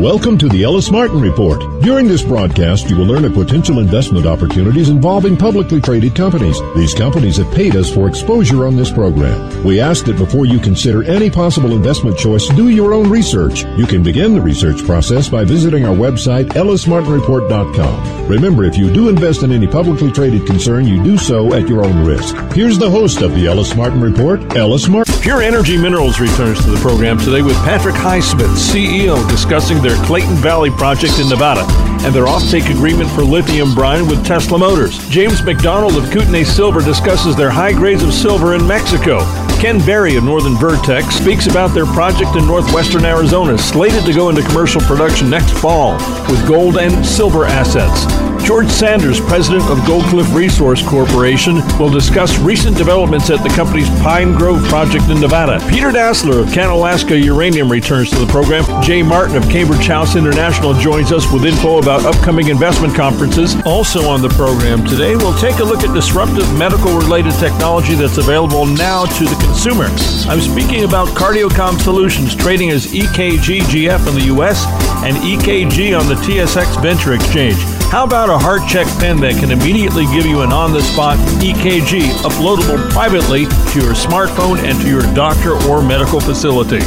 Welcome to the Ellis Martin Report. During this broadcast, you will learn of potential investment opportunities involving publicly traded companies. These companies have paid us for exposure on this program. We ask that before you consider any possible investment choice, do your own research. You can begin the research process by visiting our website, ellismartinreport.com. Remember, if you do invest in any publicly traded concern, you do so at your own risk. Here's the host of the Ellis Martin Report, Ellis Martin. Pure Energy Minerals returns to the program today with Patrick Highsmith, CEO, discussing their Clayton Valley project in Nevada and their offtake agreement for lithium brine with Tesla Motors. James McDonald of Kootenay Silver discusses their high grades of silver in Mexico. Ken Berry of Northern Vertex speaks about their project in northwestern Arizona, slated to go into commercial production next fall with gold and silver assets. George Sanders, president of Goldcliff Resource Corporation, will discuss recent developments at the company's Pine Grove project in Nevada. Peter Dasler of Canalaska Uranium returns to the program. Jay Martin of Cambridge House International joins us with info about upcoming investment conferences. Also on the program today, we'll take a look at disruptive medical related technology that's available now to the consumer. I'm speaking about CardioComm Solutions, trading as EKGGF in the US and EKG on the TSX Venture Exchange. How about a heart check pen that can immediately give you an on the spot EKG uploadable privately to your smartphone and to your doctor or medical facility?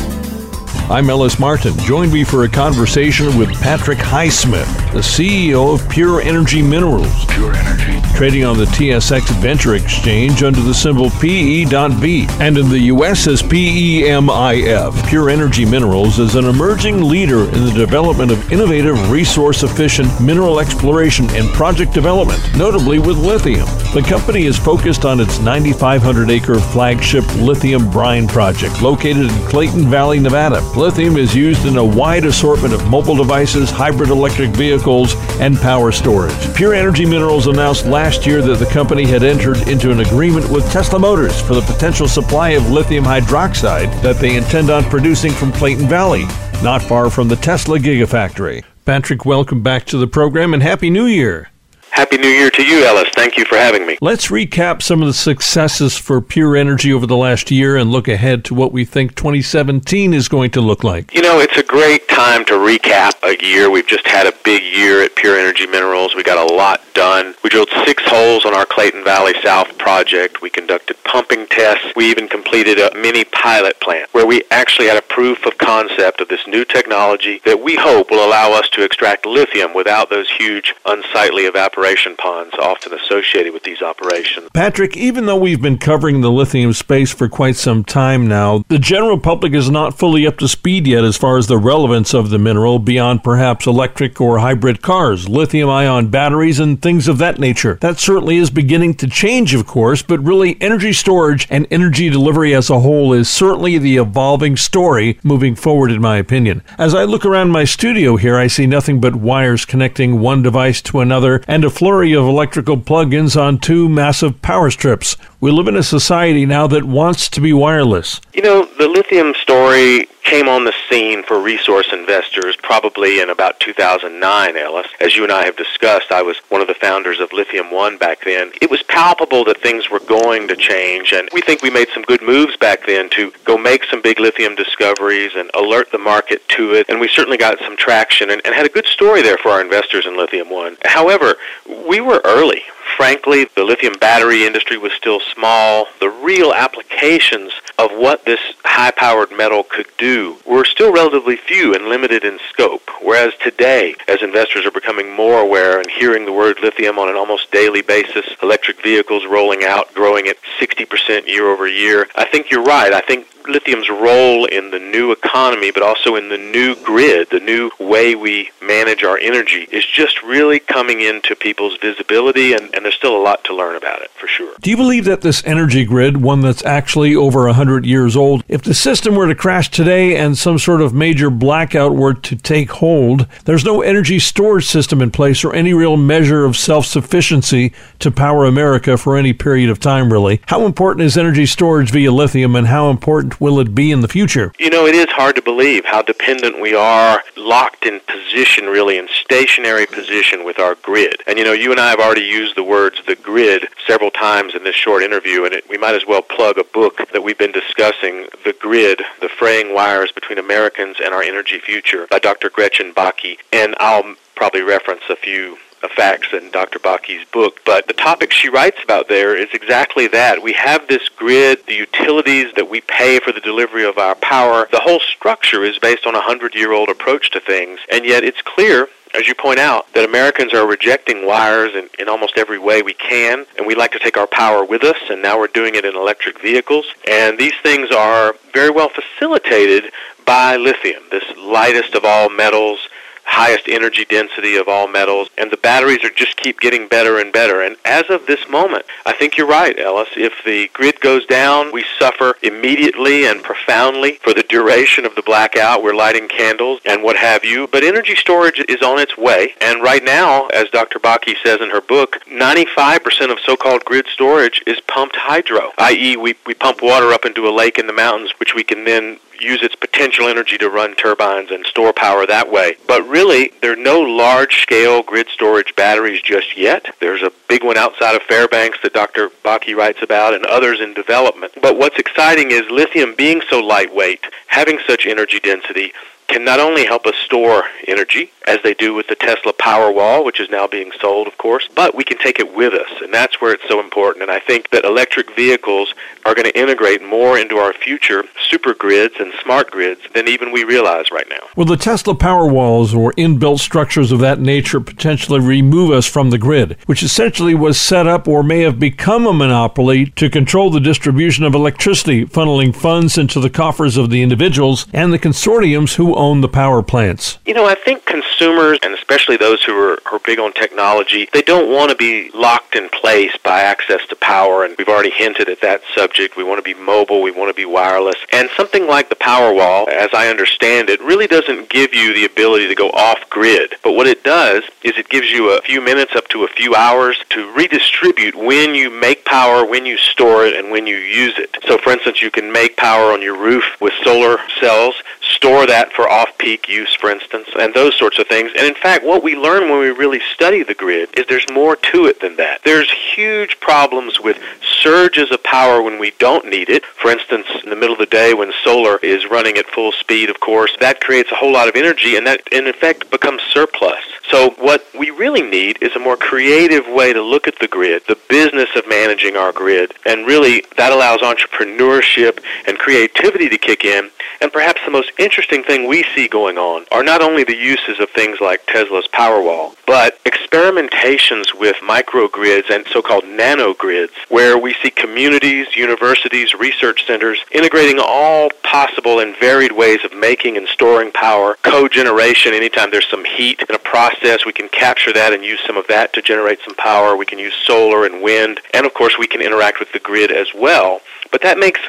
I'm Ellis Martin. Join me for a conversation with Patrick Highsmith, the CEO of Pure Energy Minerals. Pure Energy. Trading on the TSX Venture Exchange under the symbol PE.V and in the US as PEMIF. Pure Energy Minerals is an emerging leader in the development of innovative, resource efficient mineral exploration and project development, notably with lithium. The company is focused on its 9,500 acre flagship lithium brine project located in Clayton Valley, Nevada. Lithium is used in a wide assortment of mobile devices, hybrid electric vehicles, and power storage. Pure Energy Minerals announced last year that the company had entered into an agreement with Tesla Motors for the potential supply of lithium hydroxide that they intend on producing from Clayton Valley, not far from the Tesla Gigafactory. Patrick, welcome back to the program and Happy New Year. Happy New Year to you, Ellis. Thank you for having me. Let's recap some of the successes for Pure Energy over the last year and look ahead to what we think 2017 is going to look like. You know, it's a great time to recap a year. We've just had a big year at Pure Energy Minerals. We got a lot done. We drilled six holes on our Clayton Valley South project. We conducted pumping tests. We even completed a mini pilot plant where we actually had a proof of concept of this new technology that we hope will allow us to extract lithium without those huge unsightly evaporation ponds often associated with these operations. Patrick, even though we've been covering the lithium space for quite some time now, the general public is not fully up to speed yet as far as the relevance of the mineral beyond perhaps electric or hybrid cars, lithium ion batteries, and things of that nature. That certainly is beginning to change, of course, but really energy storage and energy delivery as a whole is certainly the evolving story moving forward, in my opinion. As I look around my studio here, I see nothing but wires connecting one device to another and a flurry of electrical plug-ins on two massive power strips. We live in a society now that wants to be wireless. You know, the lithium story came on the scene for resource investors probably in about 2009, Ellis. As you and I have discussed, I was one of the founders of Lithium One back then. It was palpable that things were going to change, and we think we made some good moves back then to go make some big lithium discoveries and alert the market to it, and we certainly got some traction and, and had a good story there for our investors in Lithium One. However, we were early frankly, the lithium battery industry was still small. The real applications of what this high powered metal could do were still relatively few and limited in scope. Whereas today, as investors are becoming more aware and hearing the word lithium on an almost daily basis, electric vehicles rolling out, growing at 60% year over year, I think you're right. I think lithium's role in the new economy, but also in the new grid, the new way we manage our energy, is just really coming into people's visibility and, and there's still a lot to learn about it for sure. Do you believe that this energy grid, one that's actually over 100 years old, if the system were to crash today and some sort of major blackout were to take hold, there's no energy storage system in place or any real measure of self sufficiency to power America for any period of time, really? How important is energy storage via lithium, and how important will it be in the future? You know, it is hard to believe how dependent we are, locked in position, really, in stationary position with our grid. And you know, you and I have already used the words the grid several times in this short interview, and it, we might as well plug a book that we've been discussing, The Grid, The Fraying Wires Between Americans and Our Energy Future by Dr. Gretchen Bakke. And I'll probably reference a few facts in Dr. Bakke's book. But the topic she writes about there is exactly that. We have this grid, the utilities that we pay for the delivery of our power. The whole structure is based on a hundred year old approach to things. And yet it's clear as you point out, that Americans are rejecting wires in, in almost every way we can, and we like to take our power with us, and now we're doing it in electric vehicles. And these things are very well facilitated by lithium, this lightest of all metals, highest energy density of all metals, and the batteries are just keep getting better and better. And as of this moment, I think you're right, Ellis. If the grid goes down, we suffer immediately and profoundly for the duration of the blackout. We're lighting candles and what have you. But energy storage is on its way. And right now, as Dr. Bakke says in her book, 95% of so-called grid storage is pumped hydro, i.e., we, we pump water up into a lake in the mountains, which we can then use its potential energy to run turbines and store power that way. But really, there are no large scale grid storage batteries just yet. There's a big one outside of Fairbanks that Dr. Bakke writes about and others in development. But what's exciting is lithium being so lightweight, having such energy density, can not only help us store energy, as they do with the Tesla Powerwall, which is now being sold, of course, but we can take it with us, and that's where it's so important. And I think that electric vehicles are going to integrate more into our future super grids and smart grids than even we realize right now. Will the Tesla Powerwalls or inbuilt structures of that nature potentially remove us from the grid, which essentially was set up or may have become a monopoly to control the distribution of electricity, funneling funds into the coffers of the individuals and the consortiums who own the power plants? You know, I think consumers, and especially those who are, are big on technology, they don't want to be locked in place by access to power, and we've already hinted at that subject. We want to be mobile, we want to be wireless, and something like the Powerwall, as I understand it, really doesn't give you the ability to go off grid. But what it does is it gives you a few minutes up to a few hours to redistribute when you make power, when you store it, and when you use it. So, for instance, you can make power on your roof with solar cells, store that for off-peak use, for instance, and those sorts of things. And in fact, what we learn when we really study the grid is there's more to it than that. There's huge problems with surges of power when we don't need it. For instance, in the middle of the day when solar is running at full speed, of course, that creates a whole lot of energy and that in effect becomes surplus. So what we really need is a more creative way to look at the grid, the business of managing our grid, and really that allows entrepreneurship and creativity to kick in. And perhaps the most interesting thing we see going on are not only the uses of things like Tesla's Powerwall, but experimentations with microgrids and so-called nanogrids, where we see communities, universities, research centers integrating all possible and varied ways of making and storing power, cogeneration, anytime there's some heat in a process, we can capture that and use some of that to generate some power. We can use solar and wind, and of course we can interact with the grid as well. But that makes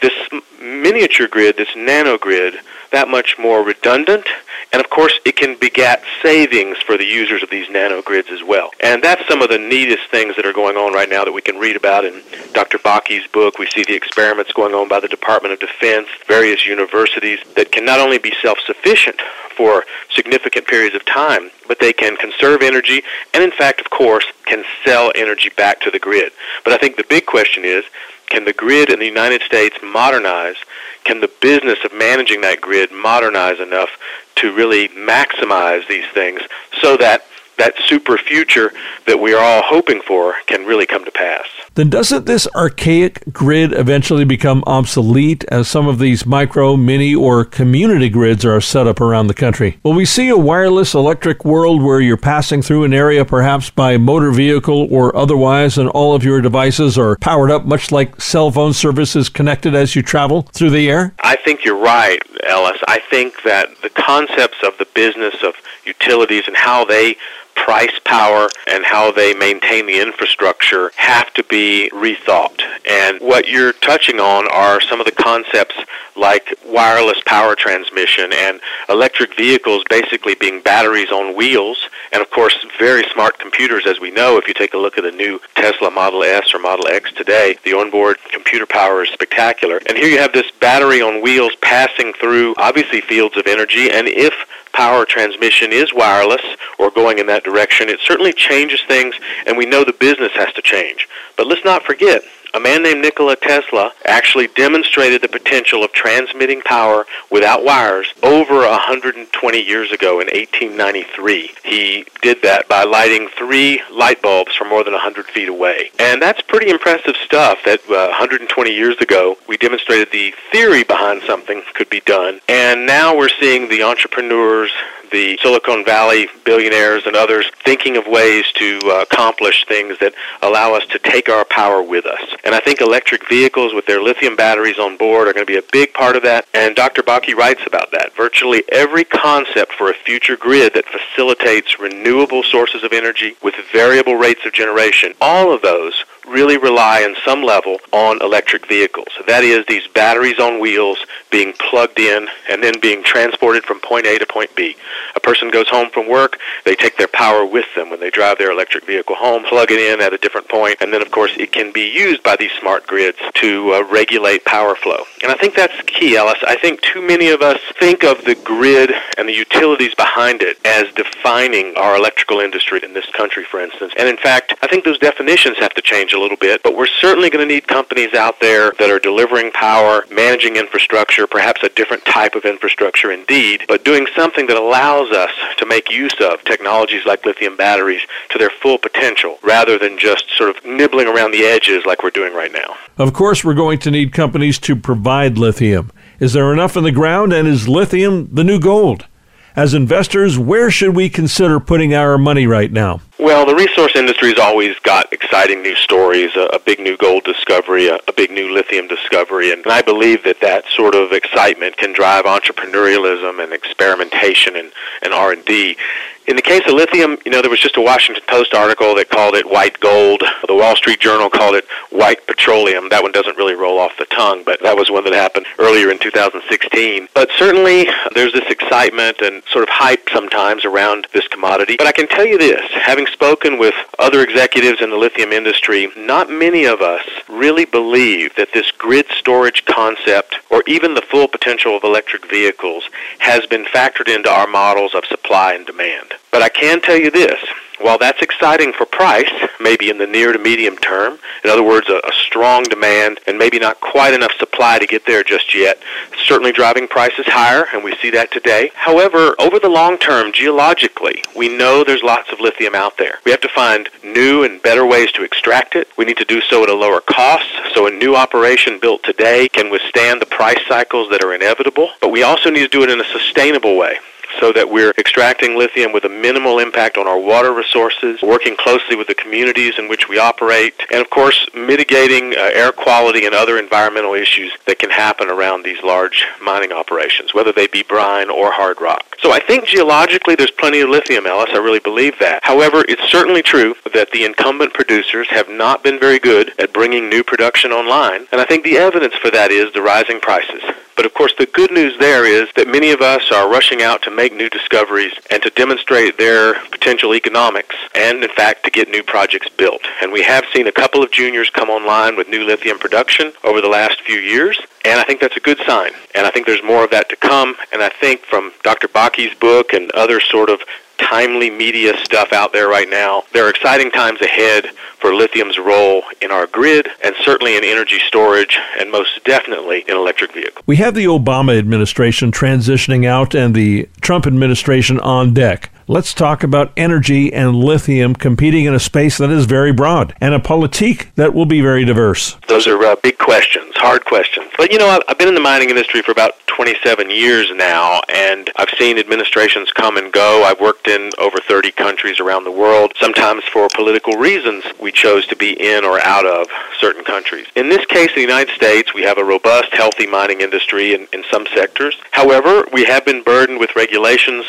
this miniature grid, this nanogrid, that much more redundant, and of course it can beget savings for the users of these nanogrids as well. And that's some of the neatest things that are going on right now that we can read about in Dr. Bakke's book. We see the experiments going on by the Department of Defense, various universities that can not only be self-sufficient for significant periods of time, but they can conserve energy and in fact, of course, can sell energy back to the grid. But I think the big question is, can the grid in the United States modernize? Can the business of managing that grid modernize enough to really maximize these things so that that super future that we are all hoping for can really come to pass. Then doesn't this archaic grid eventually become obsolete as some of these micro, mini, or community grids are set up around the country? Will we see a wireless electric world where you're passing through an area perhaps by motor vehicle or otherwise and all of your devices are powered up much like cell phone services connected as you travel through the air? I think you're right, Ellis. I think that the concepts of the business of utilities and how they price power and how they maintain the infrastructure have to be rethought. And what you're touching on are some of the concepts like wireless power transmission and electric vehicles basically being batteries on wheels and of course very smart computers as we know. If you take a look at the new Tesla Model S or Model X today the onboard computer power is spectacular. And here you have this battery on wheels passing through obviously fields of energy. And if power transmission is wireless or going in that direction, it certainly changes things, and we know the business has to change. But let's not forget, a man named Nikola Tesla actually demonstrated the potential of transmitting power without wires over 120 years ago in 1893. He did that by lighting three light bulbs from more than 100 feet away. And that's pretty impressive stuff that uh, 120 years ago we demonstrated the theory behind something could be done. And now we're seeing the entrepreneurs the Silicon Valley billionaires and others thinking of ways to uh, accomplish things that allow us to take our power with us. And I think electric vehicles with their lithium batteries on board are going to be a big part of that. And Dr. Bakke writes about that. Virtually every concept for a future grid that facilitates renewable sources of energy with variable rates of generation, all of those really rely on some level on electric vehicles. That is, these batteries on wheels being plugged in and then being transported from point A to point B. A person goes home from work, they take their power with them when they drive their electric vehicle home, plug it in at a different point, and then, of course, it can be used by these smart grids to uh, regulate power flow. And I think that's key, Ellis. I think too many of us think of the grid and the utilities behind it as defining our electrical industry in this country, for instance. And in fact, I think those definitions have to change a little bit, but we're certainly going to need companies out there that are delivering power, managing infrastructure, perhaps a different type of infrastructure indeed, but doing something that allows us to make use of technologies like lithium batteries to their full potential rather than just sort of nibbling around the edges like we're doing right now. Of course, we're going to need companies to provide lithium. Is there enough in the ground, and is lithium the new gold? As investors, where should we consider putting our money right now? Well, the resource industry has always got exciting new stories, a, a big new gold discovery, a, a, big new lithium discovery, and I believe that that sort of excitement can drive entrepreneurialism and experimentation and, and R&D. In the case of lithium, you know, there was just a Washington Post article that called it white gold. The Wall Street Journal called it white petroleum. That one doesn't really roll off the tongue, but that was one that happened earlier in 2016. But certainly there's this excitement and sort of hype sometimes around this commodity. But I can tell you this, having spoken with other executives in the lithium industry, not many of us really believe that this grid storage concept or even the full potential of electric vehicles has been factored into our models of supply and demand. But I can tell you this, while that's exciting for price, maybe in the near to medium term, in other words, a, a, strong demand and maybe not quite enough supply to get there just yet, certainly driving prices higher, and we see that today. However, over the long term, geologically, we know there's lots of lithium out there. We have to find new and better ways to extract it. We need to do so at a lower cost, so a new operation built today can withstand the price cycles that are inevitable, but we also need to do it in a sustainable way so that we're extracting lithium with a minimal impact on our water resources, working closely with the communities in which we operate, and of course mitigating uh, air quality and other environmental issues that can happen around these large mining operations, whether they be brine or hard rock. So I think geologically there's plenty of lithium, Ellis. I really believe that. However, it's certainly true that the incumbent producers have not been very good at bringing new production online, and I think the evidence for that is the rising prices. But of course, the good news there is that many of us are rushing out to make new discoveries and to demonstrate their potential economics and, in fact, to get new projects built. And we have seen a couple of juniors come online with new lithium production over the last few years. And I think that's a good sign. And I think there's more of that to come. And I think from Dr. Bakke's book and other sort of timely media stuff out there right now. There are exciting times ahead for lithium's role in our grid and certainly in energy storage and most definitely in electric vehicles. We have the Obama administration transitioning out and the Trump administration on deck. Let's talk about energy and lithium competing in a space that is very broad and a politique that will be very diverse. Those are uh, big questions, hard questions. But you know, I've been in the mining industry for about 27 years now, and I've seen administrations come and go. I've worked in over 30 countries around the world. Sometimes for political reasons, we chose to be in or out of certain countries. In this case, the United States, we have a robust, healthy mining industry in, in some sectors. However, we have been burdened with regulations.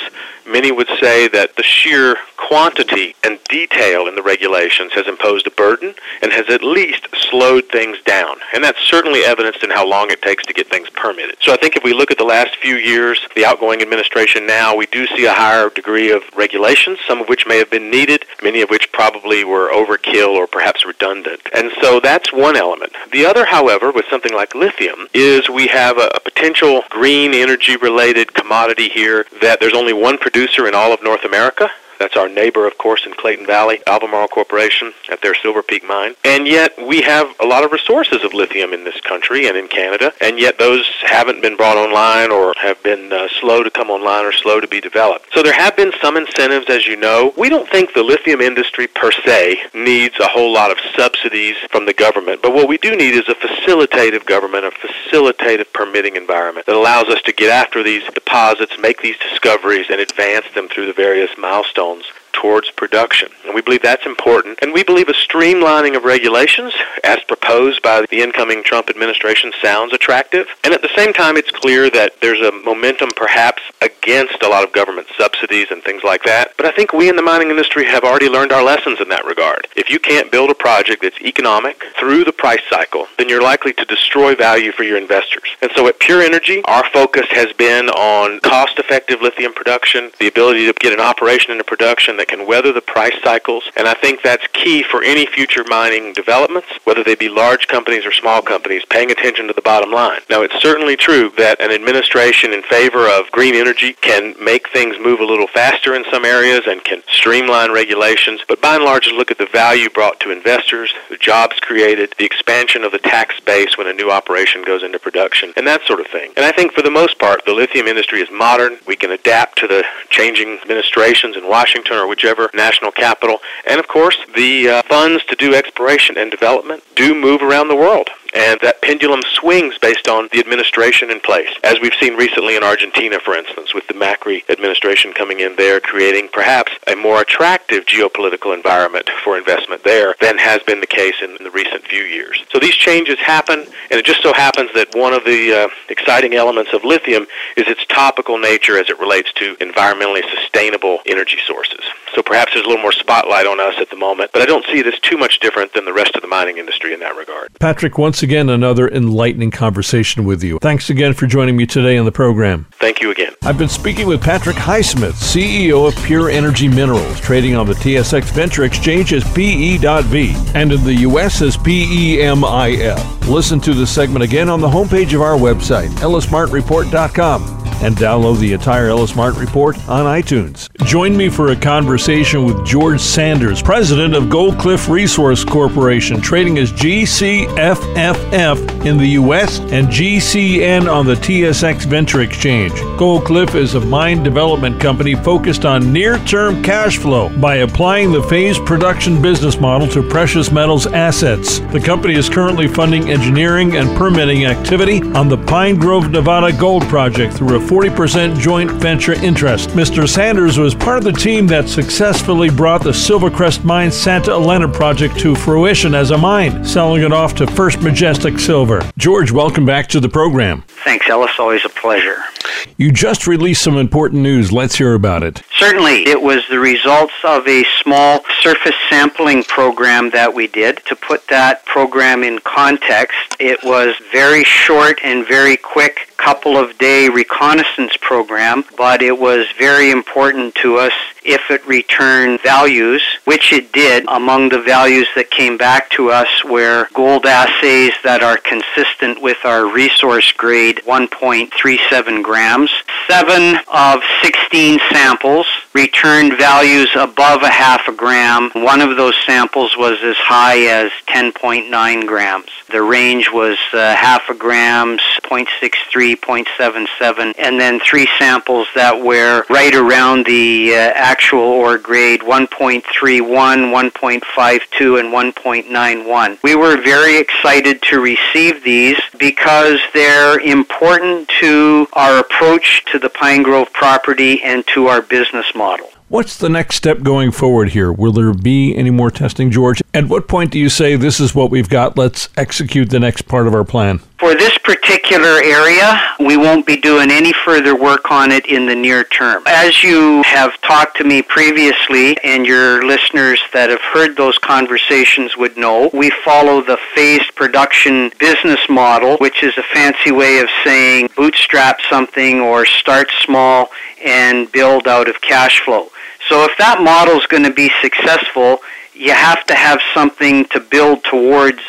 Many would say that the sheer quantity and detail in the regulations has imposed a burden and has at least slowed things down. And that's certainly evidenced in how long it takes to get things permitted. So I think if we look at the last few years, the outgoing administration now, we do see a higher degree of regulations, some of which may have been needed, many of which probably were overkill or perhaps redundant. And so that's one element. The other, however, with something like lithium, is we have a, a potential green energy related commodity here that there's only one producer in all of North America. That's our neighbor, of course, in Clayton Valley, Albemarle Corporation at their Silver Peak mine. And yet we have a lot of resources of lithium in this country and in Canada, and yet those haven't been brought online or have been uh, slow to come online or slow to be developed. So there have been some incentives, as you know. We don't think the lithium industry per se needs a whole lot of subsidies from the government, but what we do need is a facilitative government, a facilitative permitting environment that allows us to get after these deposits, make these discoveries, and advance them through the various milestones zones towards production. And we believe that's important. And we believe a streamlining of regulations, as proposed by the incoming Trump administration, sounds attractive. And at the same time, it's clear that there's a momentum perhaps against a lot of government subsidies and things like that. But I think we in the mining industry have already learned our lessons in that regard. If you can't build a project that's economic through the price cycle, then you're likely to destroy value for your investors. And so at Pure Energy, our focus has been on cost-effective lithium production, the ability to get an operation into production that can weather the price cycles, and I think that's key for any future mining developments, whether they be large companies or small companies, paying attention to the bottom line. Now, it's certainly true that an administration in favor of green energy can make things move a little faster in some areas and can streamline regulations, but by and large, look at the value brought to investors, the jobs created, the expansion of the tax base when a new operation goes into production, and that sort of thing. And I think for the most part, the lithium industry is modern. We can adapt to the changing administrations in Washington or whichever national capital. And of course, the uh, funds to do exploration and development do move around the world and that pendulum swings based on the administration in place, as we've seen recently in Argentina, for instance, with the Macri administration coming in there, creating perhaps a more attractive geopolitical environment for investment there than has been the case in the recent few years. So these changes happen, and it just so happens that one of the uh, exciting elements of lithium is its topical nature as it relates to environmentally sustainable energy sources. So perhaps there's a little more spotlight on us at the moment, but I don't see it as too much different than the rest of the mining industry in that regard. Patrick, once again, another enlightening conversation with you. Thanks again for joining me today on the program. Thank you again. I've been speaking with Patrick Highsmith, CEO of Pure Energy Minerals, trading on the TSX Venture Exchange as PE.V and in the U.S. as PEMIF. Listen to the segment again on the homepage of our website, ellismartinreport.com and download the entire Ellis Martin Report on iTunes. Join me for a conversation with George Sanders, president of Goldcliff Resource Corporation, trading as GCFFF in the U.S. and GCN on the TSX Venture Exchange. Goldcliff is a mine development company focused on near term cash flow by applying the phased production business model to precious metals assets. The company is currently funding engineering and permitting activity on the Pine Grove, Nevada Gold Project through a 40% joint venture interest. Mr. Sanders was part of the team that successfully brought the Silvercrest Mine Santa Elena project to fruition as a mine, selling it off to First Majestic Silver. George, welcome back to the program. Thanks, Ellis. Always a pleasure. You just released some important news. Let's hear about it. Certainly. It was the results of a small surface sampling program that we did. To put that program in context, it was very short and very quick couple of day reconnaissance program, but it was very important to us if it returned values, which it did. Among the values that came back to us were gold assays that are consistent with our resource grade 1.37 grams. Seven of 16 samples returned values above a half a gram. One of those samples was as high as 10.9 grams. The range was uh, half a grams, 0.63, 0.77, and then three samples that were right around the uh, actual ore grade 1.31, 1.52, and 1.91. We were very excited to receive these because they're important to our approach to the Pine Grove property and to our business model. What's the next step going forward here? Will there be any more testing, George? At what point do you say this is what we've got? Let's execute the next part of our plan. For this particular area, we won't be doing any further work on it in the near term. As you have talked to me previously, and your listeners that have heard those conversations would know, we follow the phased production business model, which is a fancy way of saying bootstrap something or start small and build out of cash flow. So if that model is going to be successful, you have to have something to build towards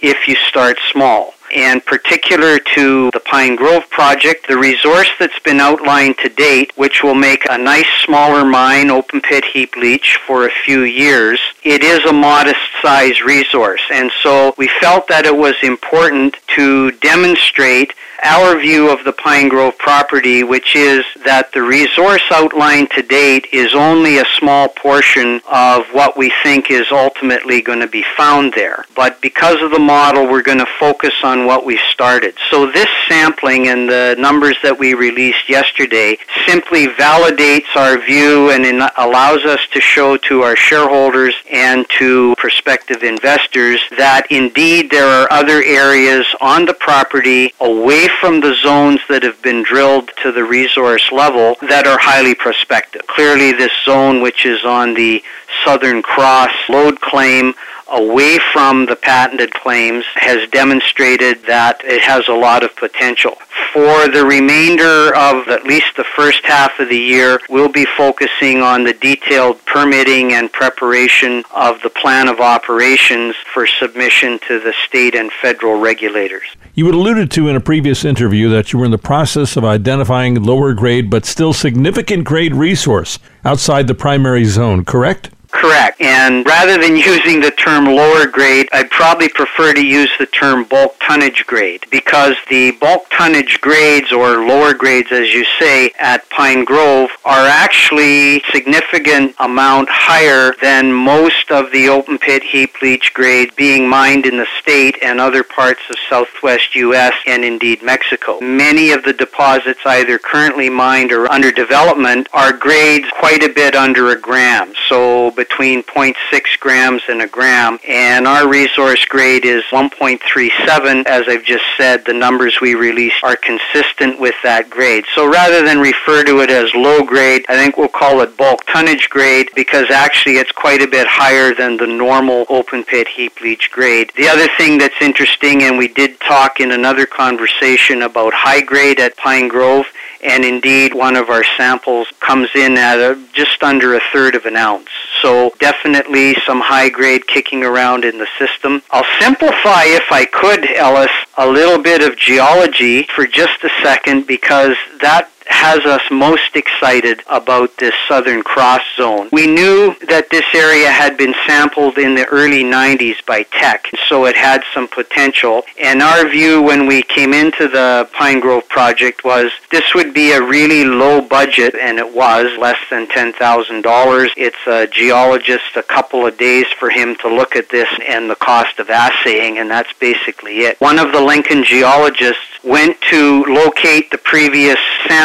if you start small. And particular to the Pine Grove project, the resource that's been outlined to date, which will make a nice smaller mine, open pit heap leach for a few years, it is a modest size resource. And so we felt that it was important to demonstrate our view of the Pine Grove property, which is that the resource outlined to date is only a small portion of what we think is ultimately going to be found there. But because of the model, we're going to focus on what we started. So this sampling and the numbers that we released yesterday simply validates our view and allows us to show to our shareholders and to prospective investors that indeed there are other areas on the property away from the zones that have been drilled to the resource level that are highly prospective. Clearly, this zone, which is on the Southern Cross lode claim, away from the patented claims has demonstrated that it has a lot of potential. For the remainder of at least the first half of the year, we'll be focusing on the detailed permitting and preparation of the plan of operations for submission to the state and federal regulators. You had alluded to in a previous interview that you were in the process of identifying lower grade but still significant grade resource outside the primary zone, correct? Correct. And rather than using the term lower grade, I'd probably prefer to use the term bulk tonnage grade because the bulk tonnage grades or lower grades, as you say, at Pine Grove are actually significant amount higher than most of the open pit heap leach grades being mined in the state and other parts of southwest U.S. and indeed Mexico. Many of the deposits either currently mined or under development are grades quite a bit under a gram. So between 0.6 grams and a gram, and our resource grade is 1.37. As I've just said, the numbers we release are consistent with that grade. So rather than refer to it as low grade, I think we'll call it bulk tonnage grade because actually it's quite a bit higher than the normal open pit heap leach grade. The other thing that's interesting, and we did talk in another conversation about high grade at Pine Grove, and indeed one of our samples comes in at a, just under a third of an ounce. So definitely some high grade kicking around in the system. I'll simplify, if I could, Ellis, a little bit of geology for just a second because that has us most excited about this Southern Cross zone. We knew that this area had been sampled in the early 90s by Teck, so it had some potential. And our view when we came into the Pine Grove project was this would be a really low budget, and it was less than $10,000. It's a geologist, a couple of days for him to look at this and the cost of assaying, and that's basically it. One of the Lincoln geologists went to locate the previous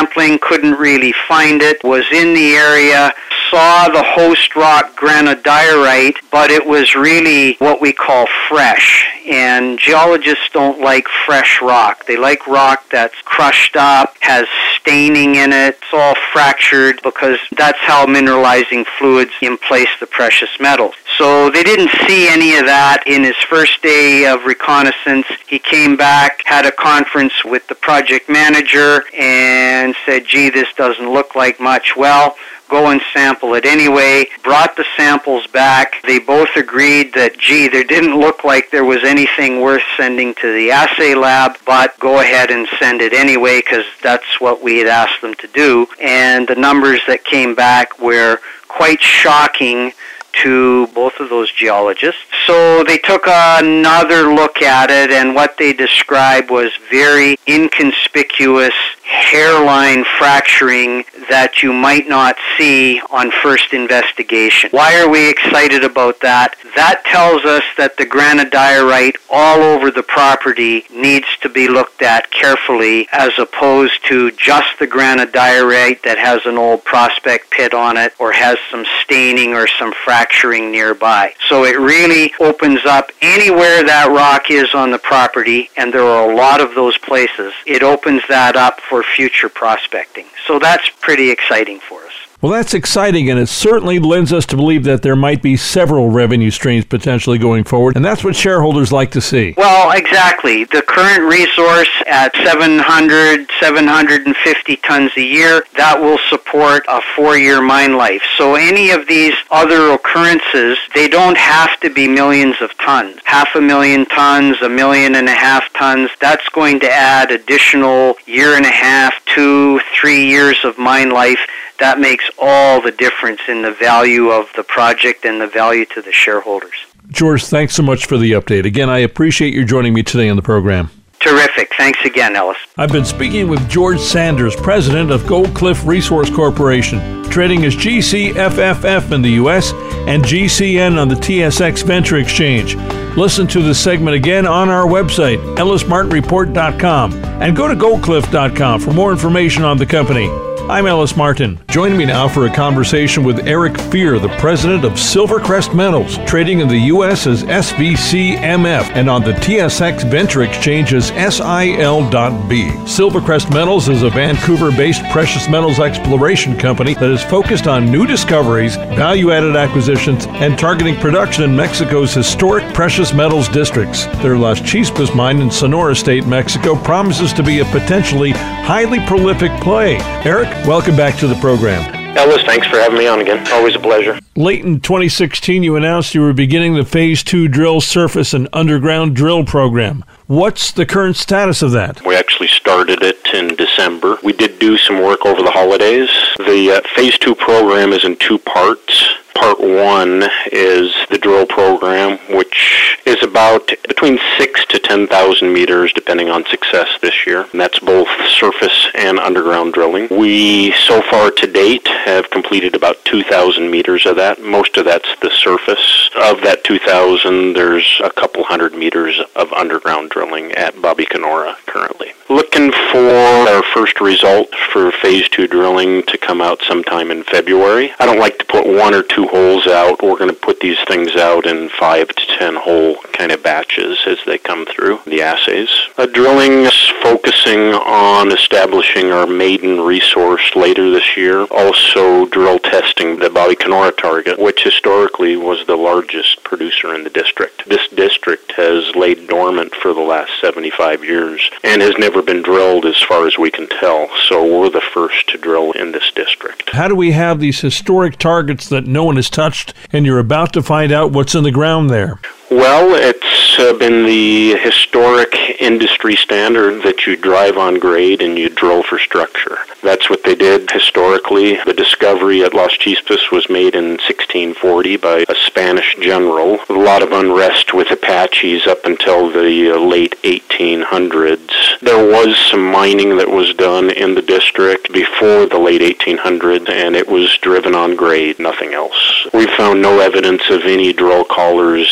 sampling, couldn't really find it, was in the area, saw the host rock granodiorite, but it was really what we call fresh. And geologists don't like fresh rock. They like rock that's crushed up, has staining in it, it's all fractured because that's how mineralizing fluids emplace the precious metals. So they didn't see any of that in his first day of reconnaissance. He came back, had a conference with the project manager, and said, gee, this doesn't look like much. Well, go and sample it anyway. Brought the samples back. They both agreed that, gee, there didn't look like there was anything worth sending to the assay lab, but go ahead and send it anyway because that's what we had asked them to do. And the numbers that came back were quite shocking to both of those geologists. So they took another look at it, and what they described was very inconspicuous hairline fracturing that you might not see on first investigation. Why are we excited about that? That tells us that the granodiorite all over the property needs to be looked at carefully as opposed to just the granodiorite that has an old prospect pit on it or has some staining or some fracturing nearby. So it really opens up anywhere that rock is on the property, and there are a lot of those places. It opens that up for future prospecting. So that's pretty exciting for us. Well, that's exciting, and it certainly lends us to believe that there might be several revenue streams potentially going forward, and that's what shareholders like to see. Well, exactly. The current resource at 700, 750 tons a year, that will support a four-year mine life. So any of these other occurrences, they don't have to be millions of tons. Half a million tons, a million and a half tons, that's going to add additional year and a half, two, three years of mine life that makes all the difference in the value of the project and the value to the shareholders. George, thanks so much for the update. Again, I appreciate you joining me today on the program. Terrific. Thanks again, Ellis. I've been speaking with George Sanders, president of Goldcliff Resource Corporation, trading as GCFFF in the U.S. and GCN on the TSX Venture Exchange. Listen to this segment again on our website, ellismartinreport.com, and go to goldcliff.com for more information on the company. I'm Ellis Martin. Join me now for a conversation with Eric Fier, the president of Silvercrest Metals, trading in the U.S. as SVCMF and on the TSX Venture Exchange as SIL.V. Silvercrest Metals is a Vancouver based precious metals exploration company that is focused on new discoveries, value added acquisitions, and targeting production in Mexico's historic precious metals districts. Their Las Chispas mine in Sonora State, Mexico, promises to be a potentially highly prolific play. Eric, welcome back to the program. Ellis, thanks for having me on again. Always a pleasure. Late in 2016, you announced you were beginning the Phase 2 drill surface and underground drill program. What's the current status of that? We actually started it in December. We did do some work over the holidays. The uh, Phase 2 program is in two parts. Part one is the drill program, which is about between six to ten thousand meters, depending on success this year. And that's both surface and underground drilling. We, so far to date, have completed about two thousand meters of that. Most of that's the surface. Of that two thousand, there's a couple hundred meters of underground drilling at Babicanora currently. Looking for our first result for phase two drilling to come out sometime in February. I don't like to put one or two holes out. We're going to put these things out in five to ten hole kind of batches as they come through the assays. Uh, drilling is focusing on establishing our maiden resource later this year. Also drill testing the Babicanora target, which historically was the largest producer in the district. This district has laid dormant for the last 75 years and has never been drilled as far as we can tell. So we're the first to drill in this district. How do we have these historic targets that no one has touched and you're about to find out what's in the ground there? Well, it's uh, been the historic industry standard that you drive on grade and you drill for structure. That's what they did historically. The discovery at Las Chispas was made in 1640 by a Spanish general. A lot of unrest with Apaches up until the uh, late 1800s. There was some mining that was done in the district before the late 1800s, and it was driven on grade, nothing else. We found no evidence of any drill collars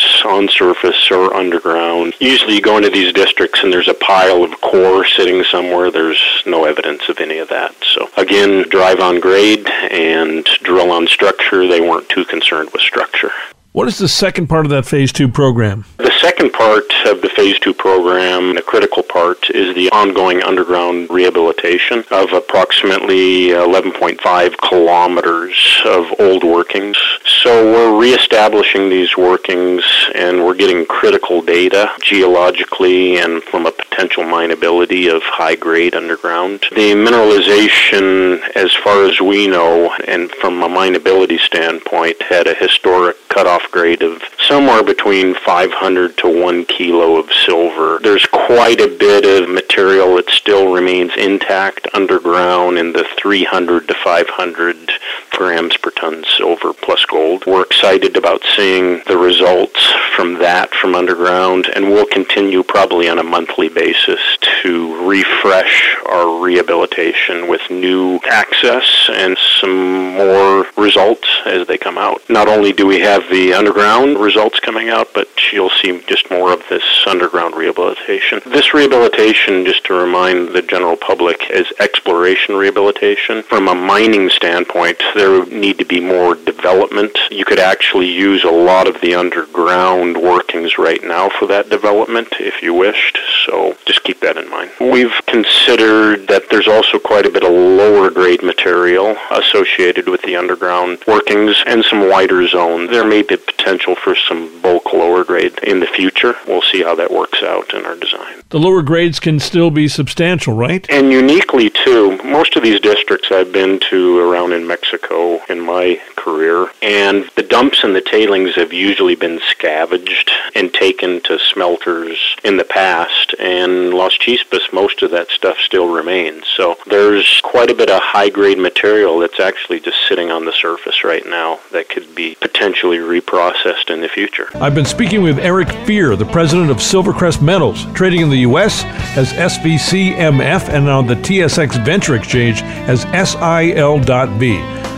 surface or underground. Usually you go into these districts and there's a pile of core sitting somewhere. There's no evidence of any of that. So again, drive on grade and drill on structure. They weren't too concerned with structure. What is the second part of that phase two program? The second part of the phase two program, the critical part, is the ongoing underground rehabilitation of approximately 11.5 kilometers of old workings. So we're reestablishing these workings and we're getting critical data geologically and from a potential mineability of high grade underground. The mineralization, as far as we know, and from a mineability standpoint, had a historic cutoff grade of somewhere between 500 to 1 kilo of silver. There's quite a bit of material that still remains intact underground in the 300 to 500 grams per ton silver plus gold. We're excited about seeing the results from that from underground, and we'll continue probably on a monthly basis to refresh our rehabilitation with new access and some more results as they come out. Not only do we have the underground results coming out, but you'll see just more of this underground rehabilitation. This rehabilitation, just to remind the general public, is exploration rehabilitation. From a mining standpoint, there need to be more development. You could actually use a lot of the underground workings right now for that development if you wished, so just keep that in mind. We've considered that there's also quite a bit of lower grade material associated with the underground workings and some wider zones. There may be potential for some bulk lower grade in the future. We'll see how that works out in our design. The lower grades can still be substantial, right? And uniquely, too, most of these districts I've been to around in Mexico in my career, and the dumps and the tailings have usually been scavenged and taken to smelters in the past, and Las Chispas, most of that stuff still remains. So there's quite a bit of high grade material that's actually just sitting on the surface right now that could be potentially reprocessed in the future. I've been speaking with Eric Fier, the president of Silvercrest Metals, trading in the U.S. as SVCMF and on the TSX Venture Exchange as SIL.V.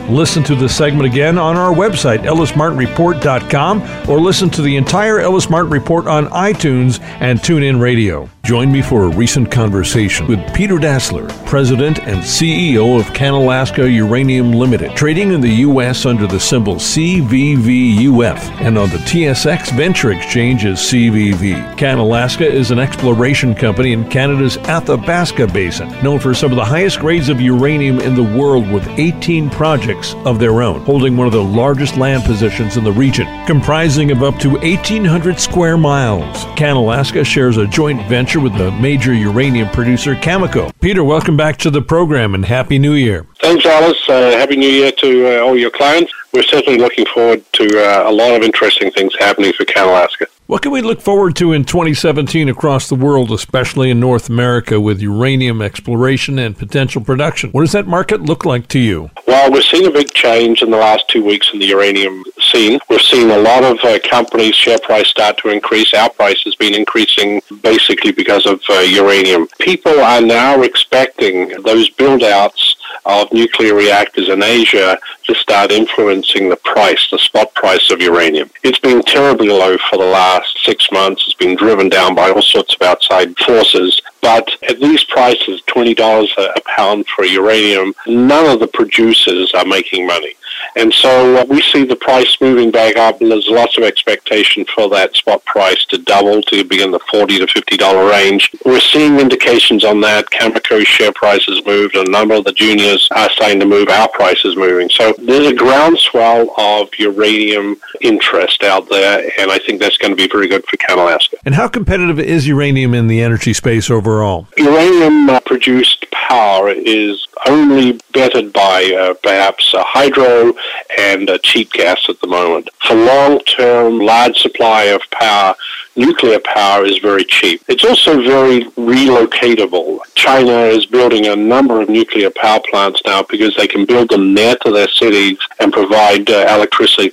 Listen to this segment again on our website, ellismartinreport.com, or listen to the entire Ellis Martin Report on iTunes and TuneIn Radio. Join me for a recent conversation with Peter Dasler, President and CEO of Canalaska Uranium Limited, trading in the U.S. under the symbol CVVUF and on the TSX Venture Exchange as CVV. Canalaska is an exploration company in Canada's Athabasca Basin, known for some of the highest grades of uranium in the world with 18 projects of their own, holding one of the largest land positions in the region, comprising of up to 1,800 square miles. Canalaska shares a joint venture with the major uranium producer Cameco. Peter, welcome back to the program and Happy New Year. Thanks, Ellis. Uh, Happy New Year to uh, all your clients. We're certainly looking forward to uh, a lot of interesting things happening for Canalaska. What can we look forward to in 2017 across the world, especially in North America, with uranium exploration and potential production? What does that market look like to you? Well, we're seeing a big change in the last two weeks in the uranium scene. We're seeing a lot of uh, companies' share price start to increase. Our price has been increasing basically because of uh, uranium. People are now expecting those build outs of nuclear reactors in Asia to start influencing the price, the spot price of uranium. It's been terribly low for the last six months. It's been driven down by all sorts of outside forces. But at these prices, $20 a pound for uranium, none of the producers are making money. And so uh, we see the price moving back up, and there's lots of expectation for that spot price to double to be in the 40 to $50 range. We're seeing indications on that. Cameco's share price has moved, and a number of the juniors are starting to move. Our price is moving. So there's a groundswell of uranium interest out there, and I think that's going to be very good for Canalaska. And how competitive is uranium in the energy space overall? Uranium uh, produced power is only bettered by uh, perhaps a hydro and cheap gas at the moment. For long-term, large supply of power, nuclear power is very cheap. It's also very relocatable. China is building a number of nuclear power plants now because they can build them near to their cities and provide uh, electricity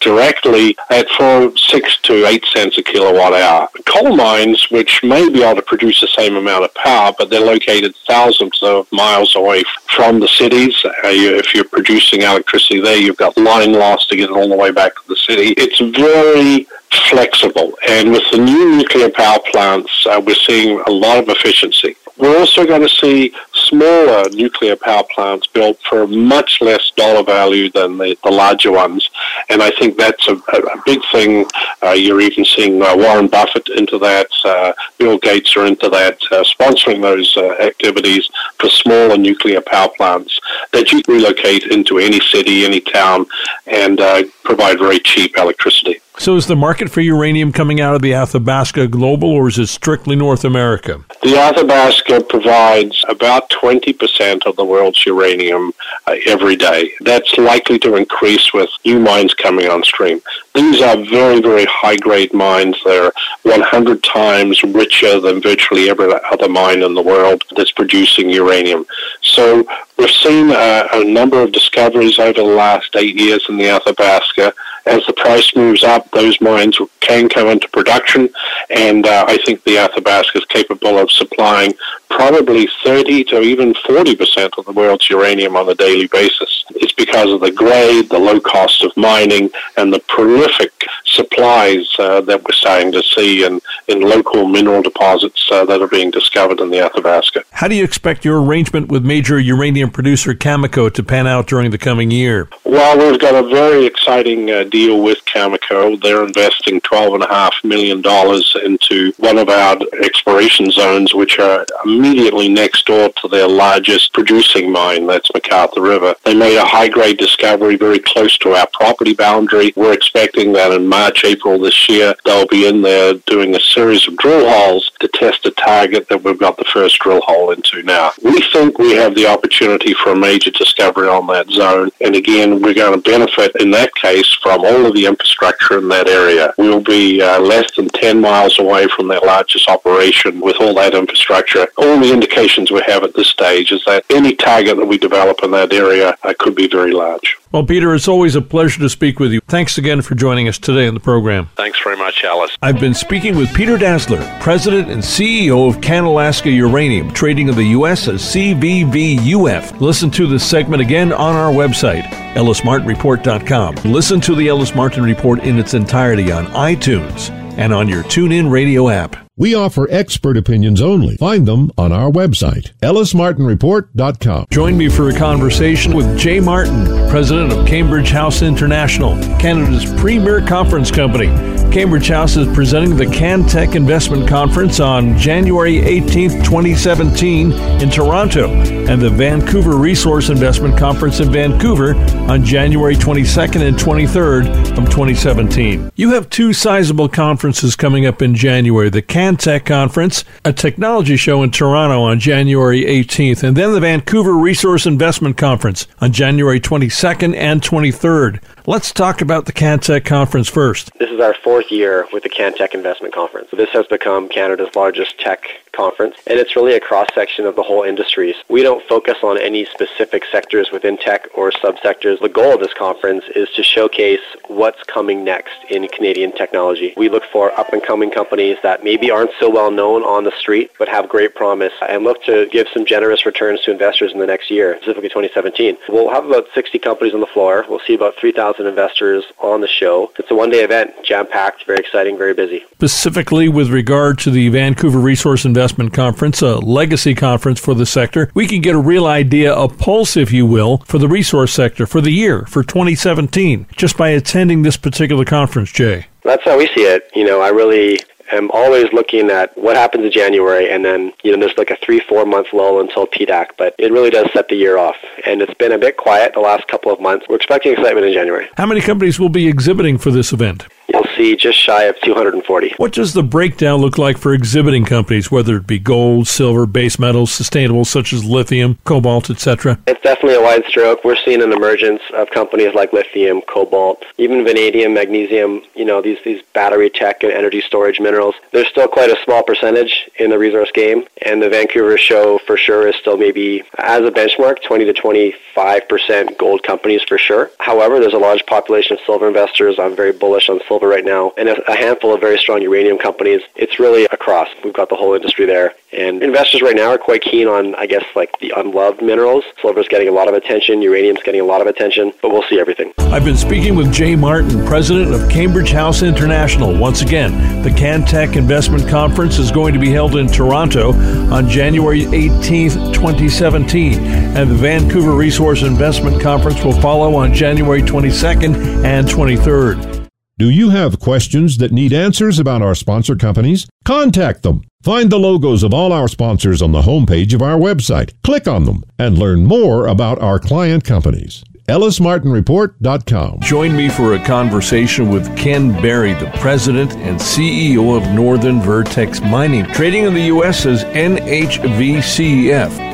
directly at for six to eight cents a kilowatt hour. Coal mines, which may be able to produce the same amount of power, but they're located thousands of miles away from the cities. Uh, if you're producing electricity there, you've got line loss to get it all the way back to the city. It's very flexible. And with the new nuclear power plants, uh, we're seeing a lot of efficiency. We're also going to see smaller nuclear power plants built for much less dollar value than the, the larger ones. And I think that's a, a big thing. Uh, you're even seeing uh, Warren Buffett into that. Uh, Bill Gates are into that, uh, sponsoring those uh, activities for smaller nuclear power plants that you relocate into any city, any town, and uh, provide very cheap electricity. So is the market for uranium coming out of the Athabasca global or is it strictly North America? The Athabasca provides about 20% of the world's uranium uh, every day. That's likely to increase with new mines coming on stream. These are very, very high grade mines. They're 100 times richer than virtually every other mine in the world that's producing uranium. So we've seen a, a number of discoveries over the last eight years in the Athabasca as the price moves up, those mines can come into production, and uh, I think the Athabasca is capable of supplying probably 30 to even 40 percent of the world's uranium on a daily basis. It's because of the grade, the low cost of mining, and the prolific supplies uh, that we're starting to see in, in local mineral deposits uh, that are being discovered in the Athabasca. How do you expect your arrangement with major uranium producer Cameco to pan out during the coming year? Well, we've got a very exciting uh, deal with Cameco. They're investing $12.5 million into one of our exploration zones, which are immediately next door to their largest producing mine, that's McArthur River. They made a high grade discovery very close to our property boundary. We're expecting that in March, April this year, they'll be in there doing a series of drill holes to test a target that we've got the first drill hole into now. We think we have the opportunity for a major discovery on that zone, and again, we're going to benefit in that case from all of the infrastructure in that area. We'll be uh, less than 10 miles away from their largest operation with all that infrastructure. All the indications we have at this stage is that any target that we develop in that area uh, could be very large. Well, Peter, it's always a pleasure to speak with you. Thanks again for joining us today on the program. Thanks very much, Ellis. I've been speaking with Peter Dasler, President and CEO of Canalaska Uranium, trading in the U.S. as CVVUF. Listen to this segment again on our website, ellismartinreport.com. Listen to the Ellis Martin Report in its entirety on iTunes and on your TuneIn radio app. We offer expert opinions only. Find them on our website, ellismartinreport.com. Join me for a conversation with Jay Martin, president of Cambridge House International, Canada's premier conference company. Cambridge House is presenting the Cantech Investment Conference on January 18th, 2017 in Toronto, and the Vancouver Resource Investment Conference in Vancouver on January 22nd and 23rd of 2017. You have two sizable conferences coming up in January, the Cantech Conference, a technology show in Toronto on January 18th, and then the Vancouver Resource Investment Conference on January 22nd and 23rd. Let's talk about the Cantech Conference first. This is our fourth year with the Cantech Investment Conference. This has become Canada's largest tech conference, and it's really a cross section of the whole industries. We don't focus on any specific sectors within tech or subsectors. The goal of this conference is to showcase what's coming next in Canadian technology. We look for up and coming companies that maybe aren't so well known on the street but have great promise and look to give some generous returns to investors in the next year, specifically 2017. We'll have about 60 companies on the floor. We'll see about 3,000 investors on the show. It's a one day event, jam packed, very exciting, very busy. Specifically with regard to the Vancouver Resource Investment Conference, a legacy conference for the sector, we can get a real idea, a pulse, if you will, for the resource sector for the year, for 2017, just by attending this particular conference, Jay. That's how we see it. You know, I really am always looking at what happens in January, and then you know there's like a three four month lull until PDAC, but it really does set the year off. And it's been a bit quiet the last couple of months. We're expecting excitement in January. How many companies will be exhibiting for this event? See just shy of 240. What does the breakdown look like for exhibiting companies, whether it be gold, silver, base metals, sustainable such as lithium, cobalt, etc.? It's definitely a wide stroke. We're seeing an emergence of companies like lithium, cobalt, even vanadium, magnesium, you know, these, these battery tech and energy storage minerals. There's still quite a small percentage in the resource game, and the Vancouver show for sure is still maybe, as a benchmark, 20 to 25% gold companies for sure. However, there's a large population of silver investors. I'm very bullish on silver right now, and a, handful of very strong uranium companies. It's really across. We've got the whole industry there. And investors right now are quite keen on, I guess, like the unloved minerals. Silver's getting a lot of attention, uranium's getting a lot of attention, but we'll see everything. I've been speaking with Jay Martin, president of Cambridge House International. Once again, the Cantech Investment Conference is going to be held in Toronto on January 18th, 2017, and the Vancouver Resource Investment Conference will follow on January 22nd and 23rd. Do you have questions that need answers about our sponsor companies? Contact them. Find the logos of all our sponsors on the homepage of our website. Click on them and learn more about our client companies. ellismartinreport.com. Join me for a conversation with Ken Berry, the president and CEO of Northern Vertex Mining, trading in the U.S. as NHVCF.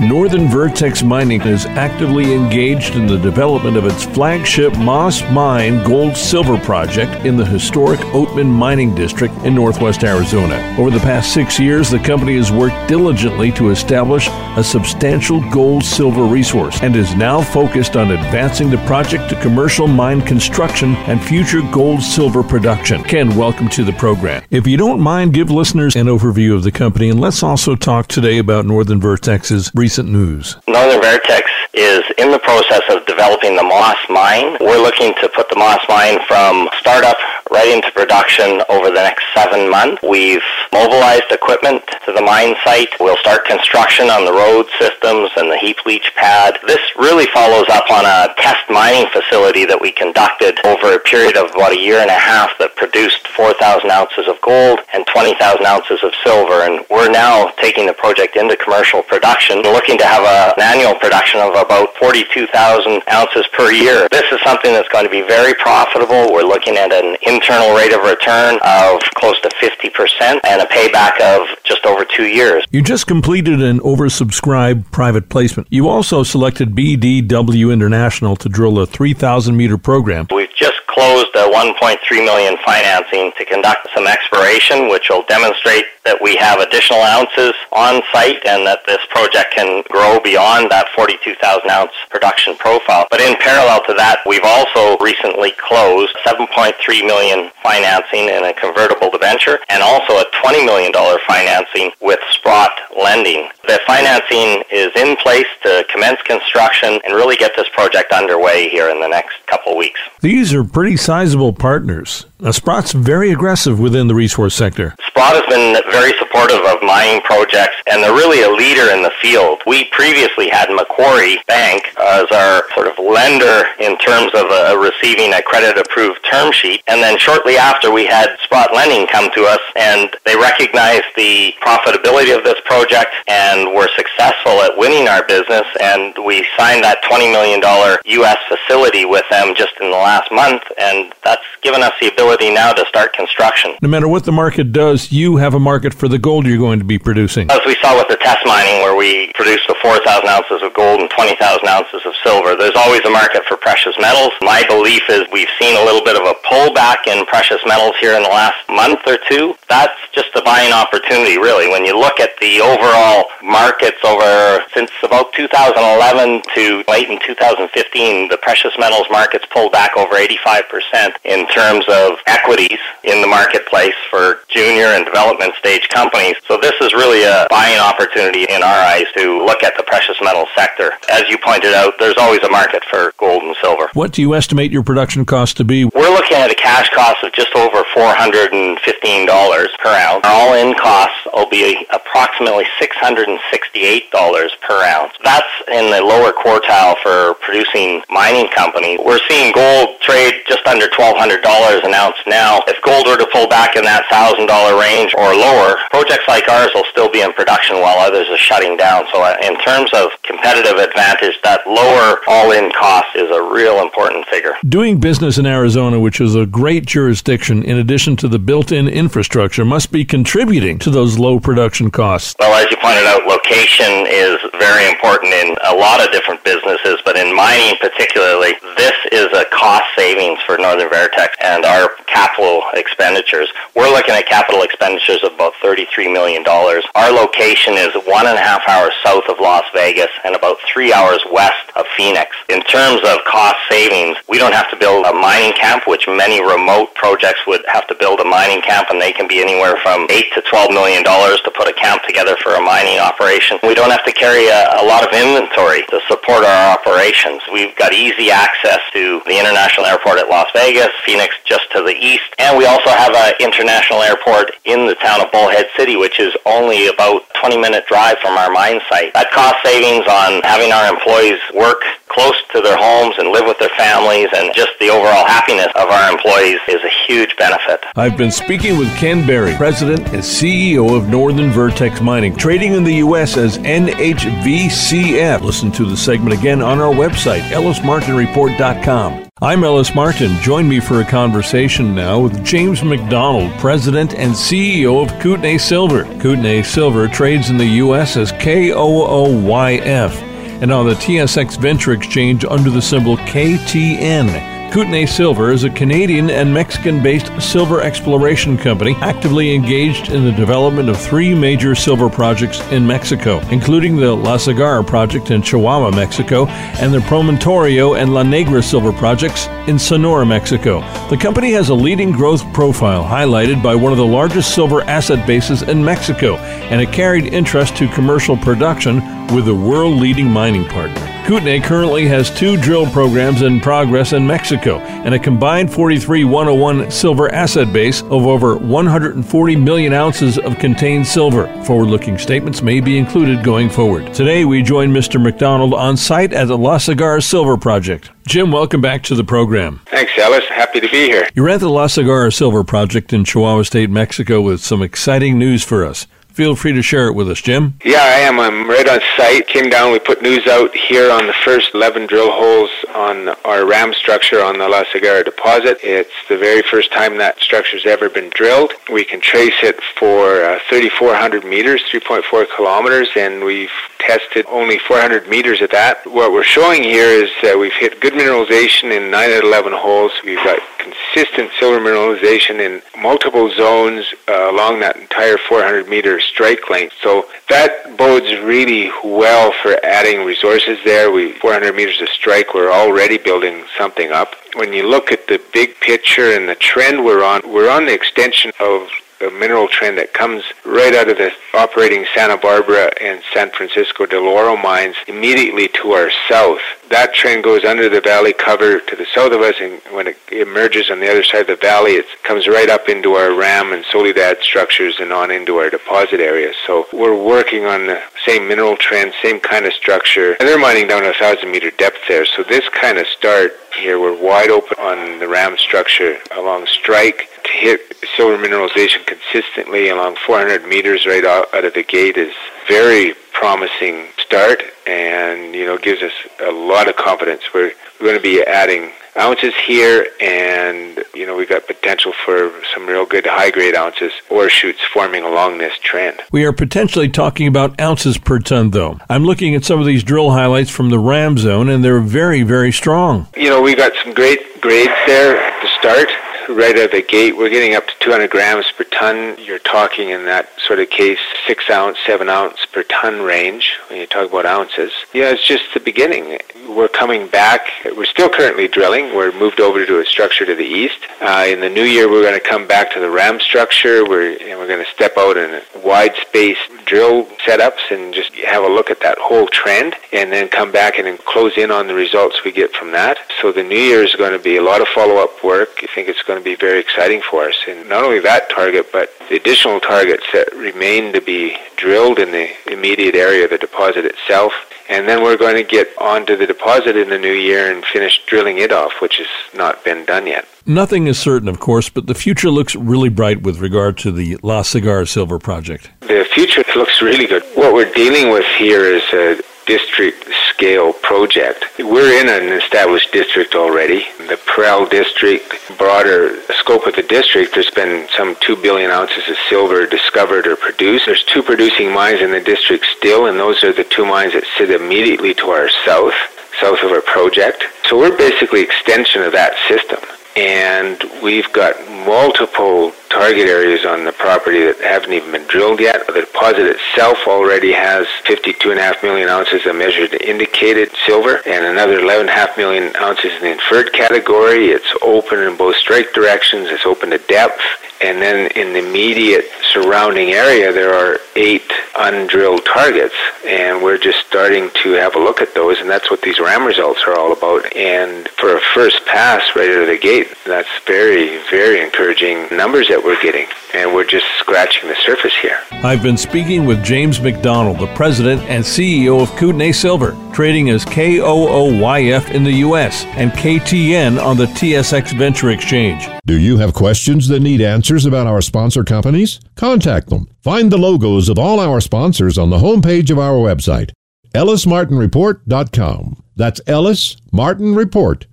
Northern Vertex Mining is actively engaged in the development of its flagship Moss Mine gold silver project in the historic Oatman Mining District in northwest Arizona. Over the past six years, the company has worked diligently to establish a substantial gold silver resource and is now focused on advancing the project to commercial mine construction and future gold silver production. Ken, welcome to the program. If you don't mind, give listeners an overview of the company and let's also talk today about Northern Vertex's recent news. Northern Vertex is in the process of developing the Moss Mine. We're looking to put the Moss Mine from startup right into production over the next seven months. We've mobilized equipment to the mine site. We'll start construction on the road systems and the heap leach pad. This really follows up on a test mining facility that we conducted over a period of about a year and a half that produced 4,000 ounces of gold and 20,000 ounces of silver. And we're now taking the project into commercial production, looking to have a, an annual production of about 42,000 ounces per year. This is something that's going to be very profitable. We're looking at an internal rate of return of close to 50% and a payback of just over two years. You just completed an oversubscribed private placement. You also selected BDW International to drill a 3,000 meter program. We've just closed a 1.3 million financing to conduct some exploration, which will demonstrate that we have additional ounces on site and that this project can grow beyond that 42,000 ounce production profile. But in parallel to that, we've also recently closed 7.3 million financing in a convertible debenture and also a 20 million dollar financing with Sprott Lending. The financing is in place to commence construction and really get this project underway here in the next couple weeks. These are pretty sizable partners. Now, Sprott's very aggressive within the resource sector. Sprott has been very supportive of mining projects, and they're really a leader in the field. We previously had Macquarie Bank as our sort of lender in terms of uh, receiving a credit-approved term sheet, and then shortly after we had Sprott Lending come to us, and they recognized the profitability of this project and were successful at winning our business, and we signed that $20 million U.S. facility with them just in the last month, and that's given us the ability now to start construction. No matter what the market does, you have a market for the gold you're going to be producing. As we saw with the test mining, where we produced the 4,000 ounces of gold and 20,000 ounces of silver, there's always a market for precious metals. My belief is we've seen a little bit of a pullback in precious metals here in the last month or two. That's just a buying opportunity, really. When you look at the overall markets over since about 2011 to late in 2015, the precious metals markets pulled back over 85% in terms of equities in the marketplace for junior and development stage companies. So this is really a buying opportunity in our eyes to look at the precious metal sector. As you pointed out, there's always a market for gold and silver. What do you estimate your production cost to be? We're looking at a cash cost of just over $415 per ounce. Our all-in costs will be approximately $668 per ounce. That's in the lower quartile for producing mining companies. We're seeing gold trade just under $1,200 an ounce now. If gold were to pull back in that $1,000 range or lower, projects like ours will still be in production while others are shutting down. So uh, in terms of competitive advantage, that lower all-in cost is a real important figure. Doing business in Arizona, which is a great jurisdiction, in addition to the built-in infrastructure, must be contributing to those low production costs. Well, as you pointed out, location is very important in a lot of different businesses, but in mining particularly, this is a cost savings for Northern Vertex and our capital expenditures. We're looking at capital expenditures of about $33 million. Our location is one and a half hours south of Las Vegas and about three hours west of Phoenix. In terms of cost savings, we don't have to build a mining camp, which many remote projects would have to build a mining camp, and they can be anywhere from eight to twelve million dollars to put a camp together for a mining operation. We don't have to carry a, a lot of inventory to support our operations. We've got easy access to the international airport at Las Vegas, Phoenix just to the east, and we also have an international airport in the town of Bullhead City, which is only about 20 minute drive from our mine site. That cost savings on having our employees work close to their homes and live with their families, and just the overall happiness of our employees is a huge benefit. I've been speaking with Ken Berry, President and CEO of Northern Vertex Mining, trading in the U.S. as NHVCF. Listen to the segment again on our website, ellismartinreport.com. I'm Ellis Martin. Join me for a conversation now with James McDonald, President and CEO of Kootenay Silver. Kootenay Silver trades in the U.S. as KOOYF and on the TSX Venture Exchange under the symbol KTN. Kootenay Silver is a Canadian and Mexican based silver exploration company actively engaged in the development of three major silver projects in Mexico, including the La Cigarra project in Chihuahua, Mexico, and the Promontorio and La Negra silver projects in Sonora, Mexico. The company has a leading growth profile highlighted by one of the largest silver asset bases in Mexico and a carried interest to commercial production with a world leading mining partner. Kootenay currently has two drill programs in progress in Mexico and a combined 43101 silver asset base of over 140 million ounces of contained silver. Forward looking statements may be included going forward. Today we join Mr. McDonald on site at the La Cigarra Silver Project. Jim, welcome back to the program. Thanks, Ellis. Happy to be here. You're at the La Cigarra Silver Project in Chihuahua State, Mexico, with some exciting news for us. Feel free to share it with us, Jim. Yeah, I am. I'm right on site. Came down. We put news out here on the first 11 drill holes on our ram structure on the La Cigarra deposit. It's the very first time that structure's ever been drilled. We can trace it for uh, 3,400 meters, 3.4 kilometers, and we've tested only 400 meters at that. What we're showing here is that we've hit good mineralization in 9 out of 11 holes. We've got consistent silver mineralization in multiple zones uh, along that entire 400 meter strike length. So that bodes really well for adding resources there. We 400 meters of strike, we're already building something up. When you look at the big picture and the trend we're on, we're on the extension of a mineral trend that comes right out of the operating Santa Barbara and San Francisco del Oro mines immediately to our south. That trend goes under the valley cover to the south of us, and when it emerges on the other side of the valley, it comes right up into our Ram and Soledad structures and on into our deposit areas. So we're working on the same mineral trend, same kind of structure, and they're mining down a thousand meter depth there. So this kind of start here, we're wide open on the Ram structure along strike to hit silver mineralization consistently along 400 meters right out, out of the gate is very promising start and you know gives us a lot of confidence. We're, we're going to be adding ounces here and you know we've got potential for some real good high grade ounces or shoots forming along this trend. We are potentially talking about ounces per ton though. I'm looking at some of these drill highlights from the ram zone and they're very very strong. You know we got some great grades there at the start right out of the gate, we're getting up to 200 grams per ton. You're talking in that sort of case, six ounce, seven ounce per ton range when you talk about ounces. Yeah, it's just the beginning. We're coming back. We're still currently drilling. We're moved over to a structure to the east. Uh, in the new year, we're going to come back to the RAM structure. We're and we're going to step out in a wide space drill setups and just have a look at that whole trend, and then come back and close in on the results we get from that. So the new year is going to be a lot of follow-up work. I think it's going to be very exciting for us, and not only that target, but the additional targets that remain to be drilled in the immediate area of the deposit itself and then we're going to get onto the deposit in the new year and finish drilling it off, which has not been done yet. Nothing is certain, of course, but the future looks really bright with regard to the La Cigarra Silver Project. The future looks really good. What we're dealing with here is a district scale project. We're in an established district already. The Parral district, broader scope of the district, there's been some 2 billion ounces of silver discovered or produced. There's two producing mines in the district still, and those are the two mines that sit immediately to our south, south of our project. So we're basically extension of that system and we've got multiple target areas on the property that haven't even been drilled yet. The deposit itself already has 52.5 million ounces of measured indicated silver and another 11.5 million ounces in the inferred category. It's open in both strike directions. It's open to depth. And then in the immediate surrounding area, there are eight undrilled targets, and we're just starting to have a look at those, and that's what these RAM results are all about. And for a first pass right out of the gate, that's very, very encouraging numbers that that we're getting. And we're just scratching the surface here. I've been speaking with James McDonald, the president and CEO of Kootenay Silver, trading as KOOYF in the U.S. and KTN on the TSX Venture Exchange. Do you have questions that need answers about our sponsor companies? Contact them. Find the logos of all our sponsors on the homepage of our website, ellismartinreport.com. That's ellismartinreport.com.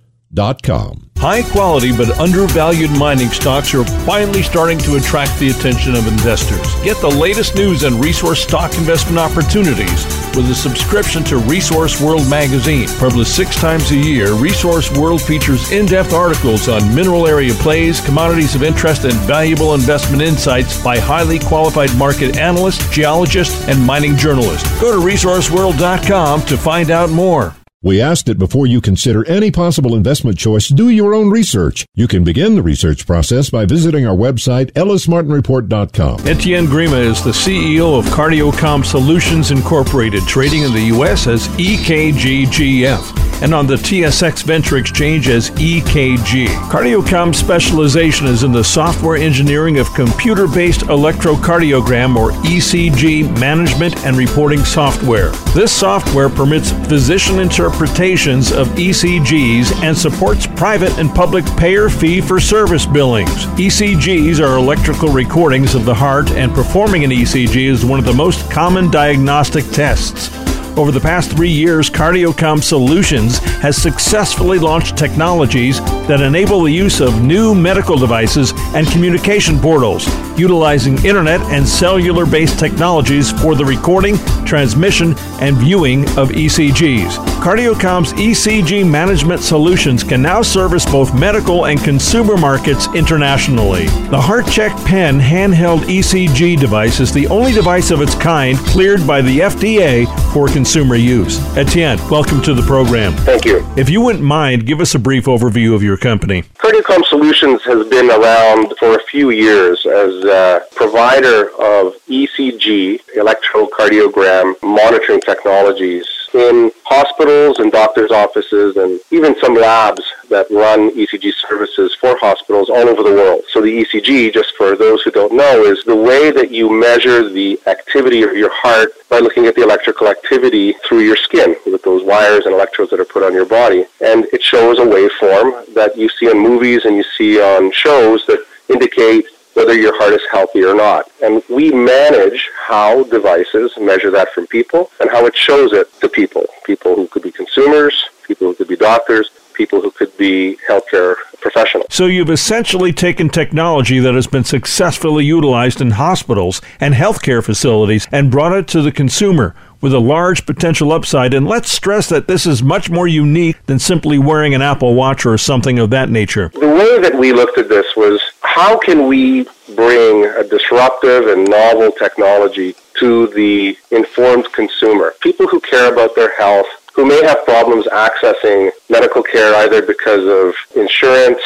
High quality but undervalued mining stocks are finally starting to attract the attention of investors. Get the latest news and resource stock investment opportunities with a subscription to Resource World magazine. Published six times a year, Resource World features in depth articles on mineral area plays, commodities of interest, and valuable investment insights by highly qualified market analysts, geologists, and mining journalists. Go to resourceworld.com to find out more. We ask that before you consider any possible investment choice, do your own research. You can begin the research process by visiting our website, ellismartinreport.com. Etienne Grima is the CEO of CardioComm Solutions Incorporated, trading in the U.S. as EKGGF and on the TSX Venture Exchange as EKG. CardioComm's specialization is in the software engineering of computer based electrocardiogram or ECG management and reporting software. This software permits physician interpretations of ECGs and supports private and public payer fee for service billings. ECGs are electrical recordings of the heart, and performing an ECG is one of the most common diagnostic tests. Over the past three years, CardioComm Solutions has successfully launched technologies that enable the use of new medical devices and communication portals, utilizing internet and cellular based technologies for the recording, transmission, and viewing of ECGs. CardioComm's ECG management solutions can now service both medical and consumer markets internationally. The HeartCheck Pen handheld ECG device is the only device of its kind cleared by the FDA for consumer use. Etienne, welcome to the program. Thank you. If you wouldn't mind, give us a brief overview of your company. CardioComm Solutions has been around for a few years as a provider of ECG, electrocardiogram monitoring technologies in hospitals and doctors' offices and even some labs that run ECG services for hospitals all over the world. So the ECG, just for those who don't know, is the way that you measure the activity of your heart by looking at the electrical activity through your skin with those wires and electrodes that are put on your body. And it shows a waveform that you see in movies and you see on shows that indicate whether your heart is healthy or not. And we manage how devices measure that from people and how it shows it to people. People who could be consumers, people who could be doctors, people who could be healthcare professionals. So you've essentially taken technology that has been successfully utilized in hospitals and healthcare facilities and brought it to the consumer with a large potential upside. And let's stress that this is much more unique than simply wearing an Apple Watch or something of that nature. The way that we looked at this was how can we bring a disruptive and novel technology to the informed consumer? People who care about their health, who may have problems accessing medical care either because of insurance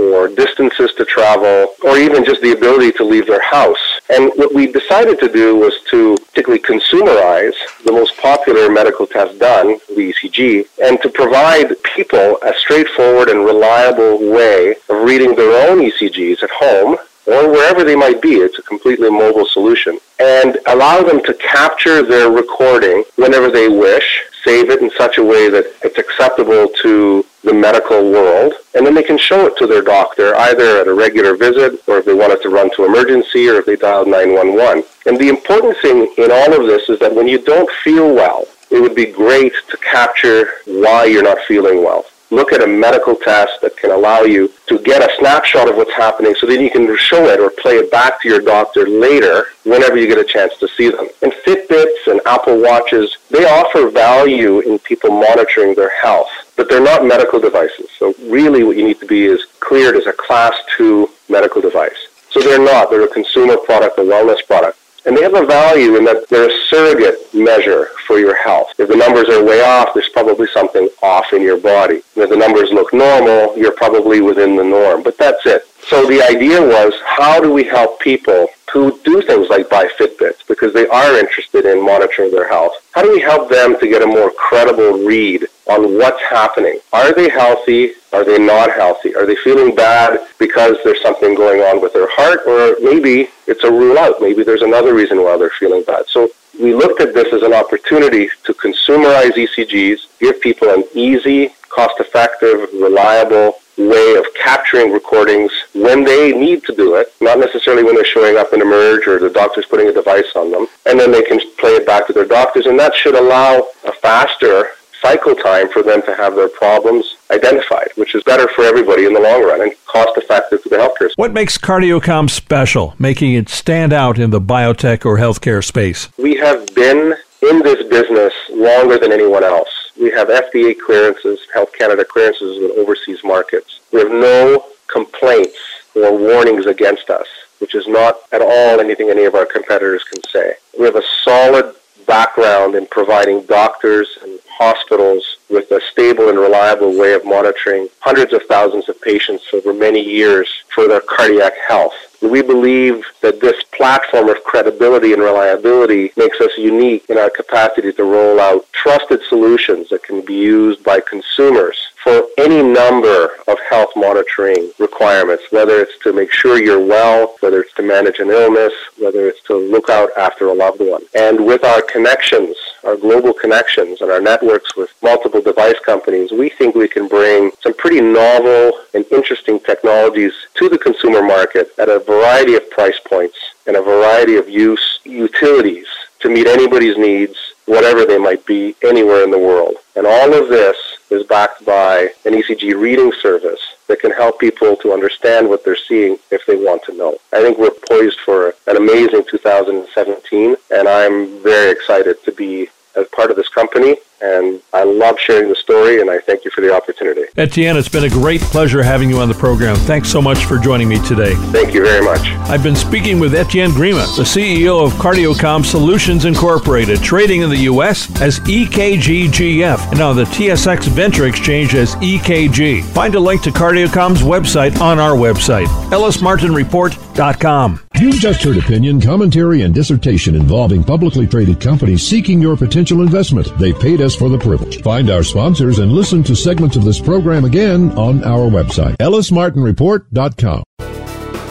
or distances to travel, or even just the ability to leave their house. And what we decided to do was to particularly consumerize the most popular medical test done, the ECG, and to provide people a straightforward and reliable way of reading their own ECGs at home or wherever they might be. It's a completely mobile solution. And allow them to capture their recording whenever they wish, save it in such a way that it's acceptable to the medical world, and then they can show it to their doctor either at a regular visit or if they wanted to run to emergency or if they dialed 911. And the important thing in all of this is that when you don't feel well, it would be great to capture why you're not feeling well look at a medical test that can allow you to get a snapshot of what's happening so then you can show it or play it back to your doctor later whenever you get a chance to see them. And Fitbits and Apple Watches, they offer value in people monitoring their health, but they're not medical devices. So really what you need to be is cleared as a class 2 medical device. So they're not. They're a consumer product, a wellness product. And they have a value in that they're a surrogate measure for your health. If the numbers are way off, there's probably something off in your body. If the numbers look normal, you're probably within the norm. But that's it. So the idea was how do we help people who do things like buy Fitbits because they are interested in monitoring their health? How do we help them to get a more credible read on what's happening. Are they healthy? Are they not healthy? Are they feeling bad because there's something going on with their heart? Or maybe it's a rule out. Maybe there's another reason why they're feeling bad. So we looked at this as an opportunity to consumerize ECGs, give people an easy, cost effective, reliable way of capturing recordings when they need to do it, not necessarily when they're showing up in a merge or the doctor's putting a device on them, and then they can play it back to their doctors, and that should allow a faster cycle time for them to have their problems identified, which is better for everybody in the long run and cost effective for the healthcare system. What makes CardioComm special, making it stand out in the biotech or healthcare space? We have been in this business longer than anyone else. We have FDA clearances, Health Canada clearances with overseas markets. We have no complaints or warnings against us, which is not at all anything any of our competitors can say. We have a solid background in providing doctors and hospitals with a stable and reliable way of monitoring hundreds of thousands of patients over many years for their cardiac health. We believe that this platform of credibility and reliability makes us unique in our capacity to roll out trusted solutions that can be used by consumers for any number of health monitoring requirements, whether it's to make sure you're well, whether it's to manage an illness, whether it's to look out after a loved one. And with our connections, our global connections and our networks with multiple device companies, we think we can bring some pretty novel and interesting technologies to the consumer market at a variety of price points and a variety of use utilities to meet anybody's needs, whatever they might be, anywhere in the world. And all of this is backed by an ECG reading service that can help people to understand what they're seeing if they want to know. I think we're poised for an amazing 2017, and I'm very excited to be as part of this company and I love sharing the story, and I thank you for the opportunity. Etienne, it's been a great pleasure having you on the program. Thanks so much for joining me today. Thank you very much. I've been speaking with Etienne Grima, the CEO of CardioComm Solutions Incorporated, trading in the U.S. as EKGGF and on the TSX Venture Exchange as EKG. Find a link to CardioComm's website on our website, ellismartinreport.com. You've just heard opinion, commentary, and dissertation involving publicly traded companies seeking your potential investment. They paid us for the privilege. Find our sponsors and listen to segments of this program again on our website, ellismartinreport.com.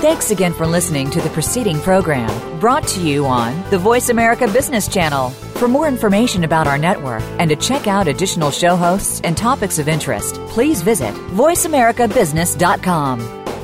Thanks again for listening to the preceding program brought to you on the Voice America Business Channel. For more information about our network and to check out additional show hosts and topics of interest, please visit voiceamericabusiness.com.